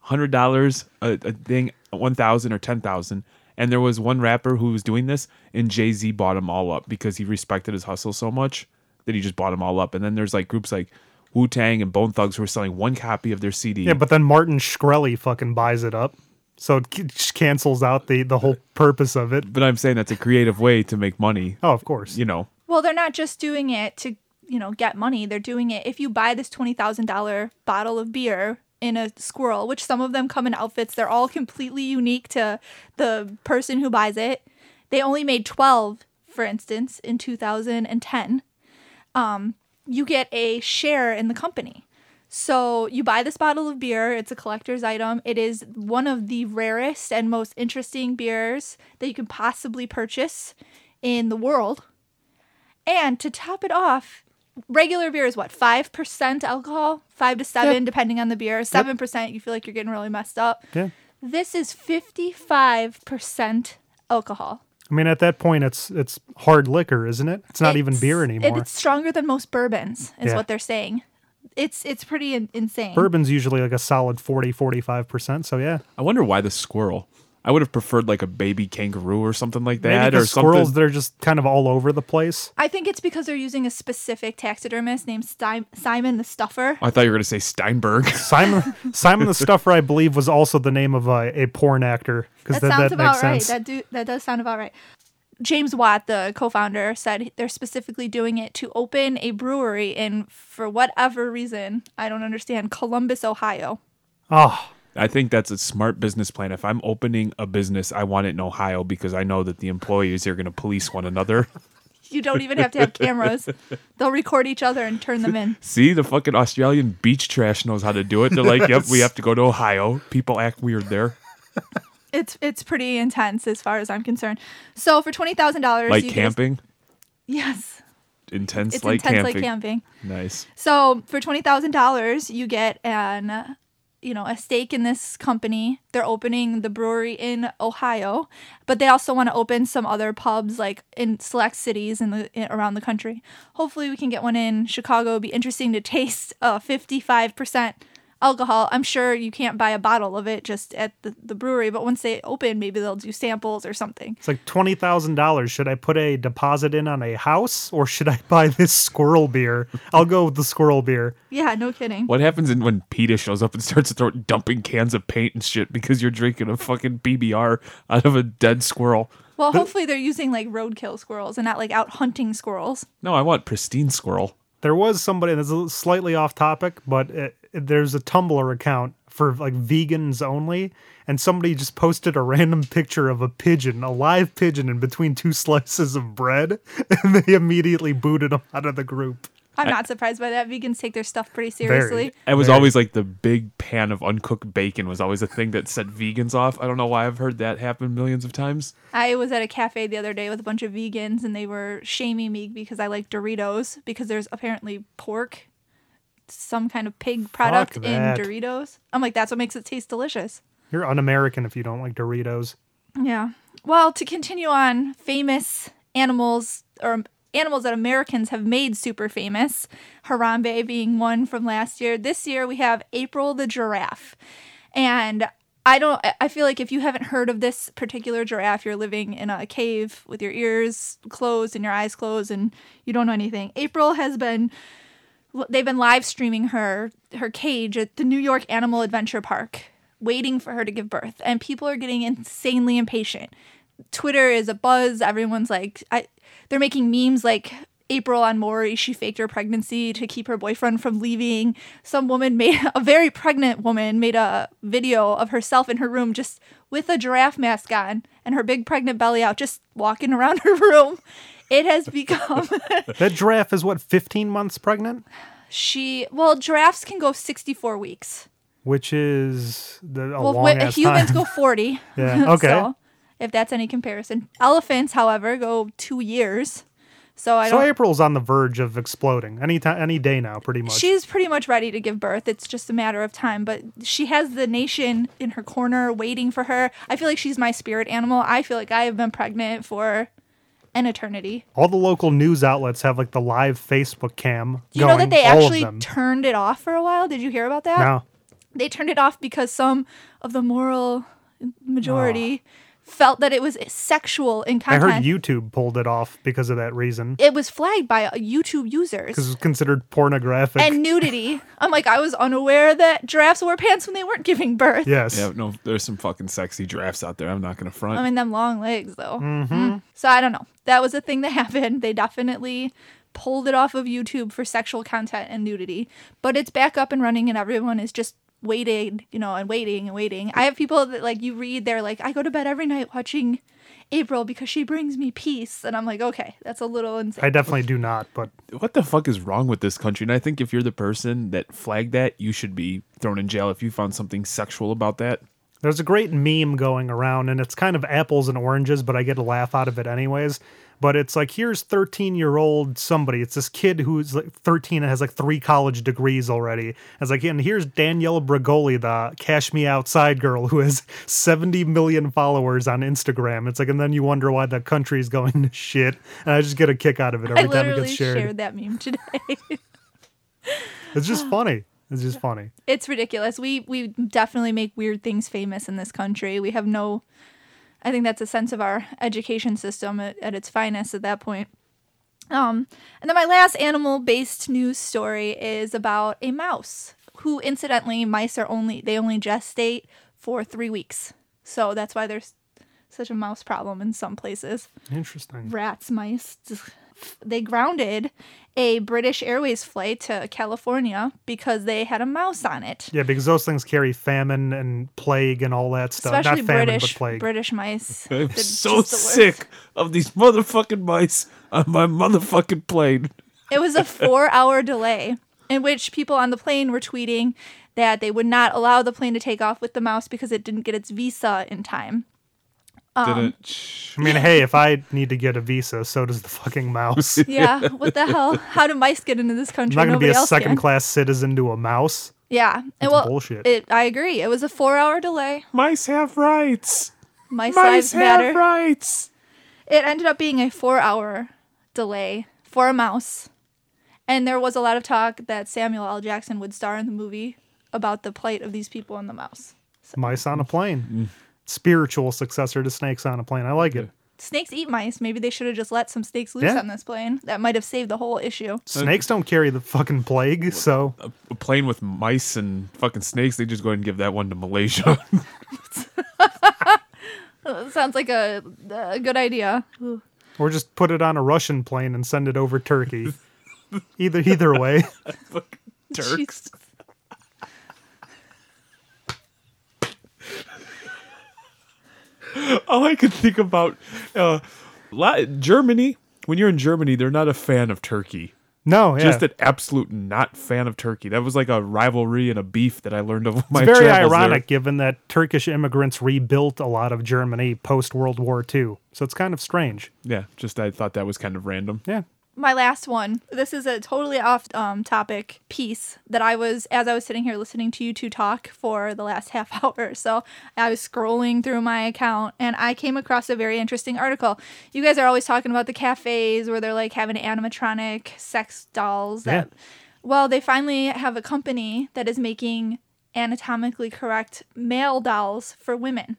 Hundred dollars a, a thing, one thousand or ten thousand. And there was one rapper who was doing this, and Jay Z bought them all up because he respected his hustle so much that he just bought them all up. And then there's like groups like Wu Tang and Bone Thugs who are selling one copy of their CD. Yeah, but then Martin Shkreli fucking buys it up. So it cancels out the, the whole purpose of it. but I'm saying that's a creative way to make money. Oh, of course. You know, Well, they're not just doing it to, you know, get money. They're doing it if you buy this $20,000 bottle of beer in a squirrel, which some of them come in outfits. They're all completely unique to the person who buys it. They only made 12, for instance, in 2010. Um, you get a share in the company. So you buy this bottle of beer, it's a collector's item. It is one of the rarest and most interesting beers that you can possibly purchase in the world. And to top it off, regular beer is what, 5% alcohol? 5 to 7 depending on the beer. 7% you feel like you're getting really messed up. Yeah. This is 55% alcohol. I mean, at that point, it's it's hard liquor, isn't it? It's not even beer and anymore. It's stronger than most bourbons, is Yeah. what they're saying. It's it's pretty in- insane. Bourbon's usually like a solid 40, 45%. So, yeah. I wonder why the squirrel. I would have preferred like a baby kangaroo or something like Maybe that, the or squirrels, something. they're just kind of all over the place. I think it's because they're using a specific taxidermist named Sti- Simon the Stuffer. I thought you were going to say Steinberg. Simon Simon the Stuffer, I believe, was also the name of a, a porn actor. Because That that, sounds that about makes right. sense. That do that does sound about right. James Watt, the co-founder, said they're specifically doing it to open a brewery in, for whatever reason, I don't understand, Columbus, Ohio. oh, I think that's a smart business plan. If I'm opening a business, I want it in Ohio because I know that the employees are going to police one another. You don't even have to have cameras; they'll record each other and turn them in. See, the fucking Australian beach trash knows how to do it. They're like, yep, we have to go to Ohio. People act weird there. It's it's pretty intense as far as I'm concerned. So for twenty thousand dollars, Like camping, yes, intense it's like intense camping. like camping. Nice. So for twenty thousand dollars, you get an, you know, a stake in this company. They're opening the brewery in Ohio, but they also want to open some other pubs like in select cities in the in, around the country. Hopefully, we can get one in Chicago. It'd be interesting to taste uh, fifty-five percent alcohol. I'm sure you can't buy a bottle of it just at the, the brewery, but once they open, maybe they'll do samples or something. it's like $20,000. Should I put a deposit in on a house or should I buy this squirrel beer? I'll go with the squirrel beer. Yeah, no kidding. What happens in, when PETA shows up and starts throw, dumping cans of paint and shit because you're drinking a fucking PBR out of a dead squirrel? Well, hopefully they're using like roadkill squirrels and not like out hunting squirrels. No, I want pristine squirrel. There was somebody that's a slightly off topic, but it, there's a Tumblr account for like vegans only, and somebody just posted a random picture of a pigeon, a live pigeon, in between two slices of bread, and they immediately booted him out of the group. I'm not surprised by that. Vegans take their stuff pretty seriously. It was Very. always like the big pan of uncooked bacon was always a thing that set vegans off. I don't know why I've heard that happen millions of times. I was at a cafe the other day with a bunch of vegans and they were shaming me because I like Doritos because there's apparently pork, some kind of pig product in that. Doritos. I'm like, that's what makes it taste delicious. You're un-American if you don't like Doritos. Yeah. Well, to continue on, famous animals or animals that Americans have made super famous, Harambe being one from last year. This year we have April the giraffe. And I don't I feel like if you haven't heard of this particular giraffe, you're living in a cave with your ears closed and your eyes closed and you don't know anything. April has been they've been live streaming her her cage at the New York Animal Adventure Park, waiting for her to give birth, and people are getting insanely impatient. Twitter is a buzz. Everyone's like, I, they're making memes like April on Maury. She faked her pregnancy to keep her boyfriend from leaving. Some woman made a very pregnant woman made a video of herself in her room just with a giraffe mask on and her big pregnant belly out, just walking around her room. It has become That giraffe is what 15 months pregnant, she. Well, giraffes can go 64 weeks. which is the a well, long humans time. go 40. Yeah, okay. so, if that's any comparison. Elephants, however, go two years. So I so. April's on the verge of exploding any time, any day now, pretty much. She's pretty much ready to give birth. It's just a matter of time. But she has the nation in her corner waiting for her. I feel like she's my spirit animal. I feel like I have been pregnant for an eternity. All the local news outlets have like the live Facebook cam. Do you know that they actually turned it off for a while? Did you hear about that? No. They turned it off because some of the moral majority oh. Felt that it was sexual in content. I heard YouTube pulled it off because of that reason. it was flagged by uh, YouTube users. Because users it's considered pornographic. and nudity. I'm like, I was unaware that giraffes wore pants when they weren't giving birth. yes. Yeah, no, there's some fucking sexy giraffes out there. I'm not gonna front. I mean, them long legs though. Mm-hmm. Mm. So I don't know. That was a thing that happened. They definitely pulled it off of YouTube for sexual content and nudity, but it's back up and running, and everyone is just waiting, you know, and waiting and waiting. I have people that like you read, they're like, I go to bed every night watching April because she brings me peace, and I'm like, okay, that's a little insane. I definitely do not, but what the fuck is wrong with this country? And I think if you're the person that flagged that, you should be thrown in jail if you found something sexual about that. There's a great meme going around, and it's kind of apples and oranges, but I get a laugh out of it anyways. But it's like, here's 13 year old somebody. It's this kid who's like 13 and has like three college degrees already. It's like, and here's Danielle Bregoli, the Cash Me Outside girl who has 70 million followers on Instagram. It's like, and then you wonder why the country's going to shit. And I just get a kick out of it I every time it gets shared. shared that meme today. It's just funny. It's just funny. it's ridiculous. We we definitely make weird things famous in this country. We have no I think that's a sense of our education system at, at its finest at that point. Um, and then my last animal-based news story is about a mouse who incidentally mice are only they only gestate for 3 weeks. So that's why there's such a mouse problem in some places Interesting. rats, mice. They grounded a British Airways flight to California because they had a mouse on it. Yeah, because those things carry famine and plague and all that stuff. Especially Not famine, British but plague. British mice. I'm They're so just the worst. sick of these motherfucking mice on my motherfucking plane. It was a four-hour delay in which people on the plane were tweeting that they would not allow the plane to take off with the mouse because it didn't get its visa in time. Um, Didn't. I mean, hey, if I need to get a visa, so does the fucking mouse. Yeah, what the hell? How do mice get into this country? I'm not going to be a else can. second class citizen to a mouse. Yeah, and well, bullshit. It, I agree. It was a four-hour delay. Mice have rights. Mice, Mice have matter. rights. It ended up being a four hour delay for a mouse. And there was a lot of talk that Samuel L. Jackson would star in the movie about the plight of these people and the mouse. Mice on a plane. Mm. Spiritual successor to snakes on a plane. I like it. Snakes eat mice. Maybe they should have just let some snakes loose Yeah. on this plane. That might have saved the whole issue. Snakes don't carry the fucking plague, so A plane with mice and fucking snakes, they just go ahead and give that one to Malaysia. Uh, Sounds like a, a good idea. or just put it on a Russian plane and send it over Turkey. either either way. Turks. Jesus. All I could think about uh, Germany. When you're in Germany, they're not a fan of turkey. No, yeah. Just an absolute not fan of turkey. That was like a rivalry and a beef that I learned of my it's very travels there. ironic given that Turkish immigrants rebuilt a lot of Germany post World War II. So it's kind of strange. Yeah, just I thought that was kind of random. Yeah. My last one. This is a totally off um, topic piece that I was, as I was sitting here listening to you two talk for the last half hour or so, I was scrolling through my account and I came across a very interesting article. You guys are always talking about the cafes where they're like having animatronic sex dolls. That, Well, they finally have a company that is making anatomically correct male dolls for women.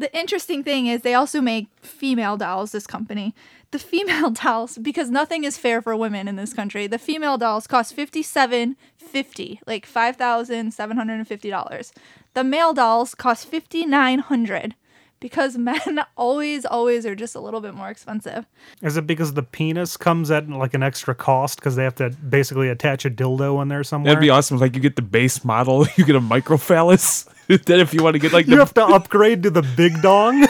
The interesting thing is they also make female dolls, this company. The female dolls, because nothing is fair for women in this country, the female dolls cost fifty seven fifty, like five thousand seven hundred and fifty dollars. The male dolls cost fifty nine hundred because men always, always are just a little bit more expensive. Is it because the penis comes at like an extra cost because they have to basically attach a dildo in there somewhere? That'd be awesome. Like you get the base model, you get a microphallus. then if you want to get like the... You the have to upgrade to the big dong.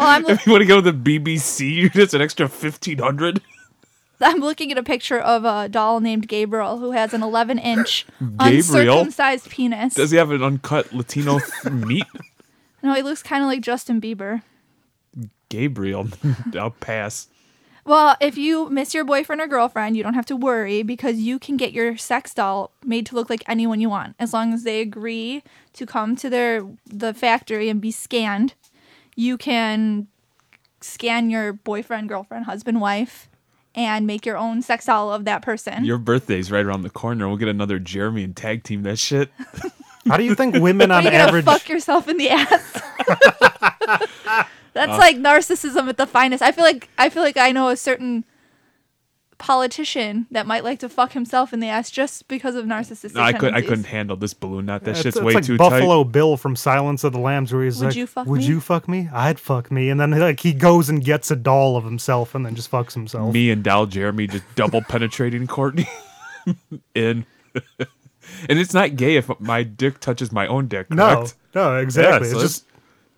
I'm, if you want to go to the BBC, it's an extra fifteen hundred. I'm looking at a picture of a doll named Gabriel who has an 11 inch uncircumcised penis. Does he have an uncut Latino meat? no, he looks kind of like Justin Bieber. Gabriel, I'll pass. Well, if you miss your boyfriend or girlfriend, you don't have to worry because you can get your sex doll made to look like anyone you want as long as they agree to come to their the factory and be scanned. You can scan your boyfriend, girlfriend, husband, wife and make your own sex doll of that person. Your birthday's right around the corner. We'll get another Jeremy and tag team that shit. How do you think women on you average? fuck yourself in the ass? That's Uh. like narcissism at the finest. I feel like I feel like I know a certain politician that might like to fuck himself in the ass just because of narcissistic. No, I could I tendencies. couldn't handle this balloon knot. That It's, shit's it's way like too Buffalo tight. Bill from Silence of the Lambs, where he's Would like, you fuck "Would me?" you fuck me? I'd fuck me," and then like he goes and gets a doll of himself and then just fucks himself. Me and Dal Jeremy just double penetrating Courtney in. and it's not gay if my dick touches my own dick. No, Correct? no, exactly. Yeah, it's so just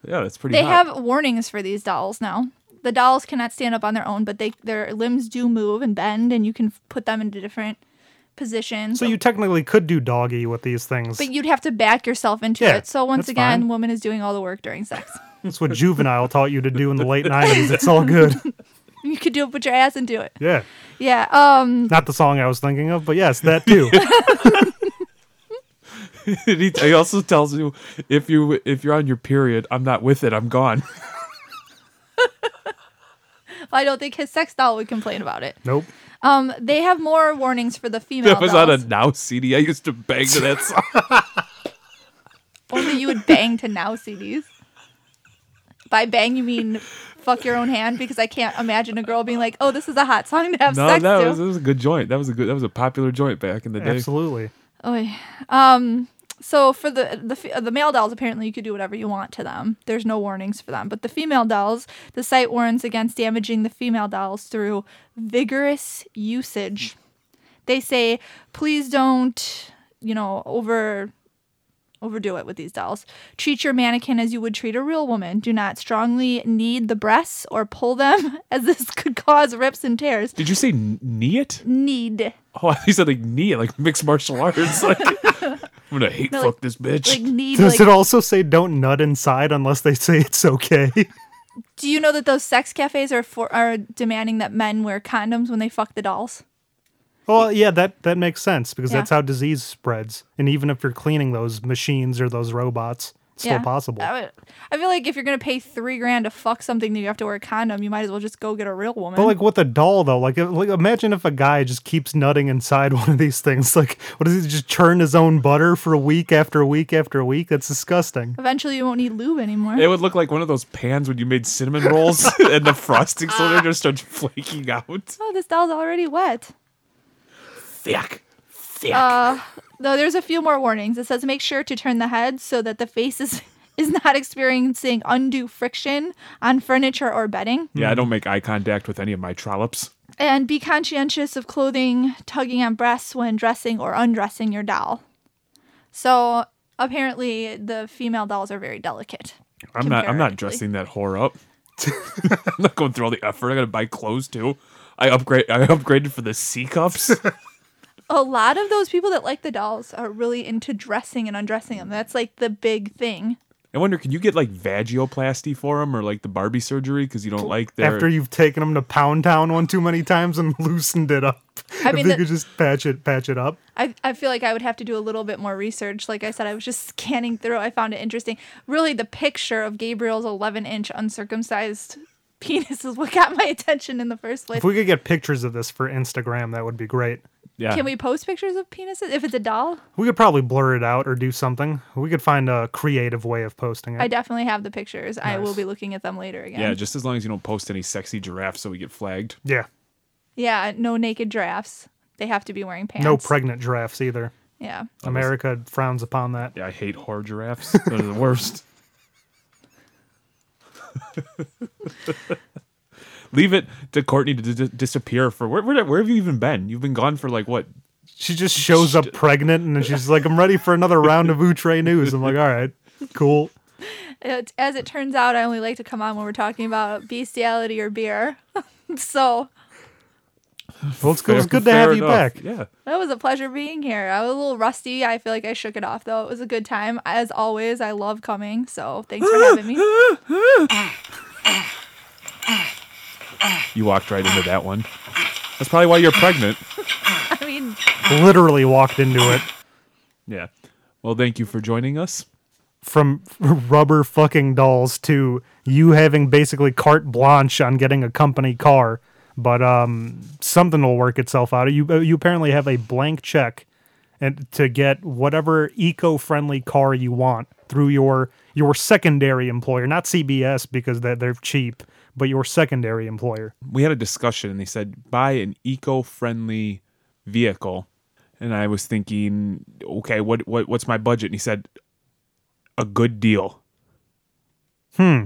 yeah, that's pretty. They hot. have warnings for these dolls now. The dolls cannot stand up on their own, but they their limbs do move and bend, and you can put them into different positions. so you technically could do doggy with these things. but you'd have to back yourself into Yeah, it. So once again, fine. woman is doing all the work during sex. That's what juvenile taught you to do in the late '90s. It's all good. you could do it, put your ass into it. Yeah, Yeah. Um. not the song I was thinking of, but yes, that too. He, he also tells you if you if you're on your period, I'm not with it. I'm gone. I don't think his sex doll would complain about it. nope. Um, they have more warnings for the female That was on a. Now CD. I used to bang to that song. Only you would bang to now CDs. By bang, you mean fuck your own hand because I can't imagine a girl being like, "Oh, this is a hot song to have no, sex that to." was, that was a good joint. That was a good. That was a popular joint back in the day. Absolutely. Oy. Um. So for the the the male dolls, apparently you could do whatever you want to them. There's no warnings for them. But the female dolls, the site warns against damaging the female dolls through vigorous usage. They say, please don't, you know, over overdo it with these dolls. Treat your mannequin as you would treat a real woman. Do not strongly knead the breasts or pull them, as this could cause rips and tears. Did you say knee it? Knead. Oh, he said like knee like mixed martial arts. Like I'm gonna hate No, fuck like- this bitch. Like knead. Does like, it also say don't nut inside unless they say it's okay? Do you know that those sex cafes are for are demanding that men wear condoms when they fuck the dolls? well, yeah, that that makes sense because Yeah. that's how disease spreads. And even if you're cleaning those machines or those robots, it's still possible. I, would- I feel like if you're gonna pay three grand to fuck something that you have to wear a condom, you might as well just go get a real woman. But like with a doll though, like, like imagine if a guy just keeps nutting inside one of these things. Like, what does he just churn his own butter for a week after week after week? That's disgusting. Eventually, you won't need lube anymore. it would look like one of those pans when you made cinnamon rolls and the frosting soldier just starts flaking out. oh, this doll's already wet. Thick. Thick. Uh, though there's a few more warnings. It says make sure to turn the head so that the face is is not experiencing undue friction on furniture or bedding. yeah, I don't make eye contact with any of my trollops. And be conscientious of clothing tugging on breasts when dressing or undressing your doll. So apparently, the female dolls are very delicate. I'm not. I'm not dressing that whore up. I'm not going through all the effort. I gotta buy clothes too. I upgrade. I upgraded for the C cups. A lot of those people that like the dolls are really into dressing and undressing them. That's like the big thing. I wonder, can you get like vagioplasty for them or like the Barbie surgery because you don't like their? After you've taken them to Pound Town one too many times and loosened it up, I if mean, they the- could just patch it, patch it up. I, I feel like I would have to do a little bit more research. Like I said, I was just scanning through. I found it interesting. Really, the picture of Gabriel's 11 inch uncircumcised penis is what got my attention in the first place. If we could get pictures of this for Instagram, that would be great. Yeah. Can we post pictures of penises if it's a doll? We could probably blur it out or do something. We could find a creative way of posting it. I definitely have the pictures. I will be looking at them later again. Yeah, just as long as you don't post any sexy giraffes, so we get flagged. yeah. Yeah, no naked giraffes. They have to be wearing pants. No pregnant giraffes either. Yeah. America frowns upon that. Yeah, I hate whore giraffes. They're the worst. Leave it to Courtney to d- disappear for where, where? Where have you even been? You've been gone for like what? She just shows up pregnant and then she's like, I'm ready for another round of Outre news. I'm like, all right, cool. It, as it turns out, I only like to come on when we're talking about bestiality or beer. so Well, it's good, it's good to fair have you enough. back. Yeah. that was a pleasure being here. I was a little rusty. I feel like I shook it off though. It was a good time. As always, I love coming. So thanks for having me. You walked right into that one. That's probably why you're pregnant. I mean, Literally walked into it. Yeah. Well, thank you for joining us. From rubber fucking dolls to you having basically carte blanche on getting a company car. But um, something will work itself out. You you apparently have a blank check, and to get whatever eco-friendly car you want through your your secondary employer, not CBS because they're, they're cheap, but your secondary employer. we had a discussion and they said buy an eco-friendly vehicle and i was thinking okay what, what what's my budget and he said a good deal Hmm.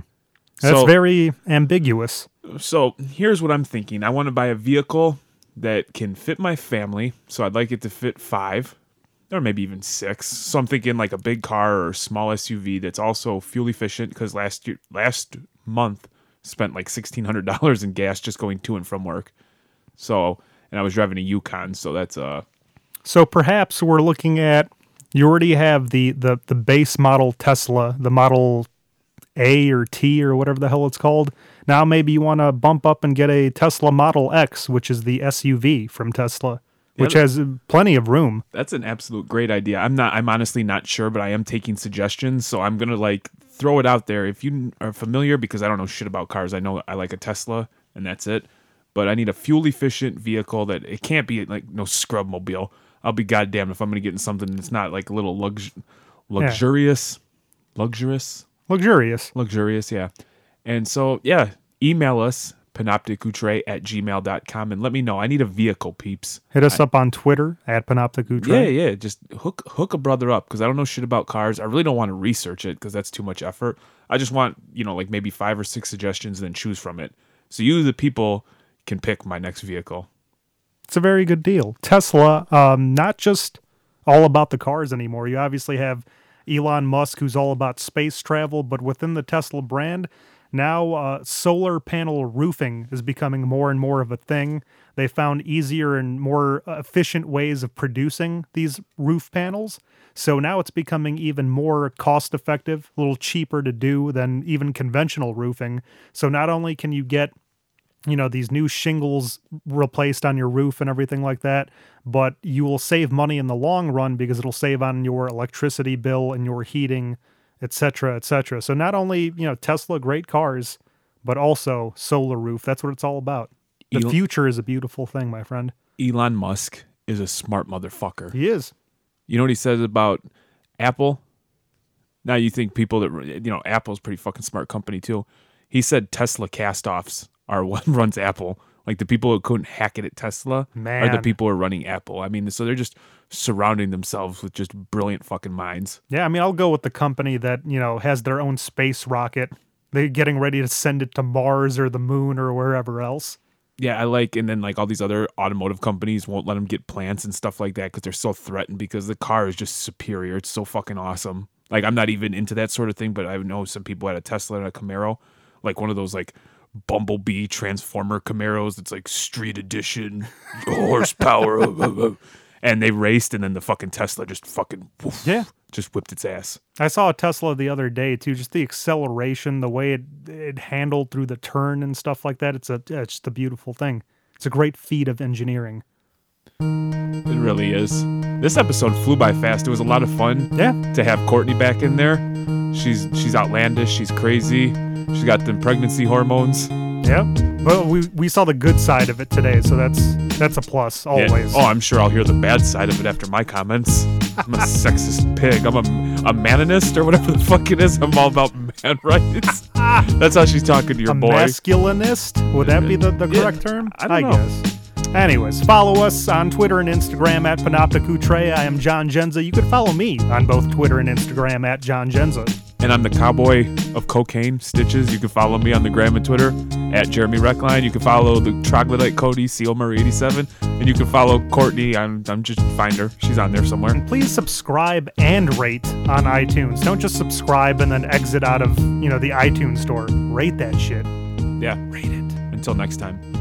That's So- very ambiguous. so here's what i'm thinking i want to buy a vehicle that can fit my family so i'd like it to fit five or maybe even six so i'm thinking like a big car or small suv that's also fuel efficient because last year last month spent like $1600 in gas just going to and from work so and i was driving a yukon so that's uh So perhaps we're looking at you already have the the the base model Tesla, the Model A or T or whatever the hell it's called. Now maybe you want to bump up and get a Tesla Model X, which is the SUV from Tesla, which Yeah. has plenty of room. That's an absolute great idea. I'm not. I'm honestly not sure, but I am taking suggestions. So I'm gonna like throw it out there. If you are familiar, because I don't know shit about cars. I know I like a Tesla, and that's it. But I need a fuel efficient vehicle that it can't be like no scrub mobile. I'll be goddamn if I'm gonna get in something that's not like a little lux- luxurious, luxurious, Luxurious. luxurious. Yeah. And so yeah, email us panopticoutre at gmail.com and let me know. I need a vehicle, peeps. Hit us up on Twitter at Panoptic Outre. Yeah, yeah. Just hook hook a brother up because I don't know shit about cars. I really don't want to research it because that's too much effort. I just want you know like maybe five or six suggestions and then choose from it. So you, the people, can pick my next vehicle. It's a very good deal. Tesla, um, not just all about the cars anymore. You obviously have Elon Musk, who's all about space travel, but within the Tesla brand, now uh, solar panel roofing is becoming more and more of a thing. They found easier and more efficient ways of producing these roof panels. So now it's becoming even more cost effective, a little cheaper to do than even conventional roofing. So not only can you get you know these new shingles replaced on your roof and everything like that but you will save money in the long run because it'll save on your electricity bill and your heating etc etc so not only you know tesla great cars but also solar roof that's what it's all about the future is a beautiful thing my friend Elon Musk is a smart motherfucker. he is You know what he says about Apple? Now you think people that you know Apple's pretty fucking smart company too. He said Tesla cast-offs are what runs Apple. Like the people who couldn't hack it at Tesla are the people who are running Apple. I mean, so they're just surrounding themselves with just brilliant fucking minds. yeah i mean i'll go with the company that you know has their own space rocket they're getting ready to send it to mars or the moon or wherever else Yeah, I like, and then like all these other automotive companies won't let them get plants and stuff like that because they're so threatened because the car is just superior. It's so fucking awesome. Like I'm not even into that sort of thing, but I know some people had a Tesla and a Camaro, like one of those like bumblebee transformer Camaros. It's like street edition horsepower, and they raced, and then the fucking Tesla just fucking woof, Yeah. just whipped its ass. I saw a Tesla the other day too. Just the acceleration, the way it it handled through the turn and stuff like that. It's a it's just a beautiful thing. It's a great feat of engineering. It really is. This episode flew by fast. It was a lot of fun. Yeah. To have Courtney back in there. She's she's outlandish. She's crazy. She's got them pregnancy hormones. Yeah. But we we saw the good side of it today, so that's that's a plus Yeah. always. Oh, I'm sure I'll hear the bad side of it after my comments. I'm a sexist pig. I'm a, a manonist or whatever the fuck it is. I'm all about man rights. That's how she's talking to your a boy. masculinist? Would that be the, the Yeah, correct term? I don't know. guess. Anyways, follow us on Twitter and Instagram at Panopticoutre. I am John Genza. You can follow me on both Twitter and Instagram at John Genza. And I'm the cowboy of cocaine, Stitches. You can follow me on the gram and Twitter at Jeremy Reckline. You can follow the troglodyte Cody, Seal Murray 87. And you can follow Courtney. I'm, I'm just find her. She's on there somewhere. And Please subscribe and rate on iTunes. Don't just subscribe and then exit out of, you know, the iTunes store. Rate that shit. Yeah. Rate it. Until next time.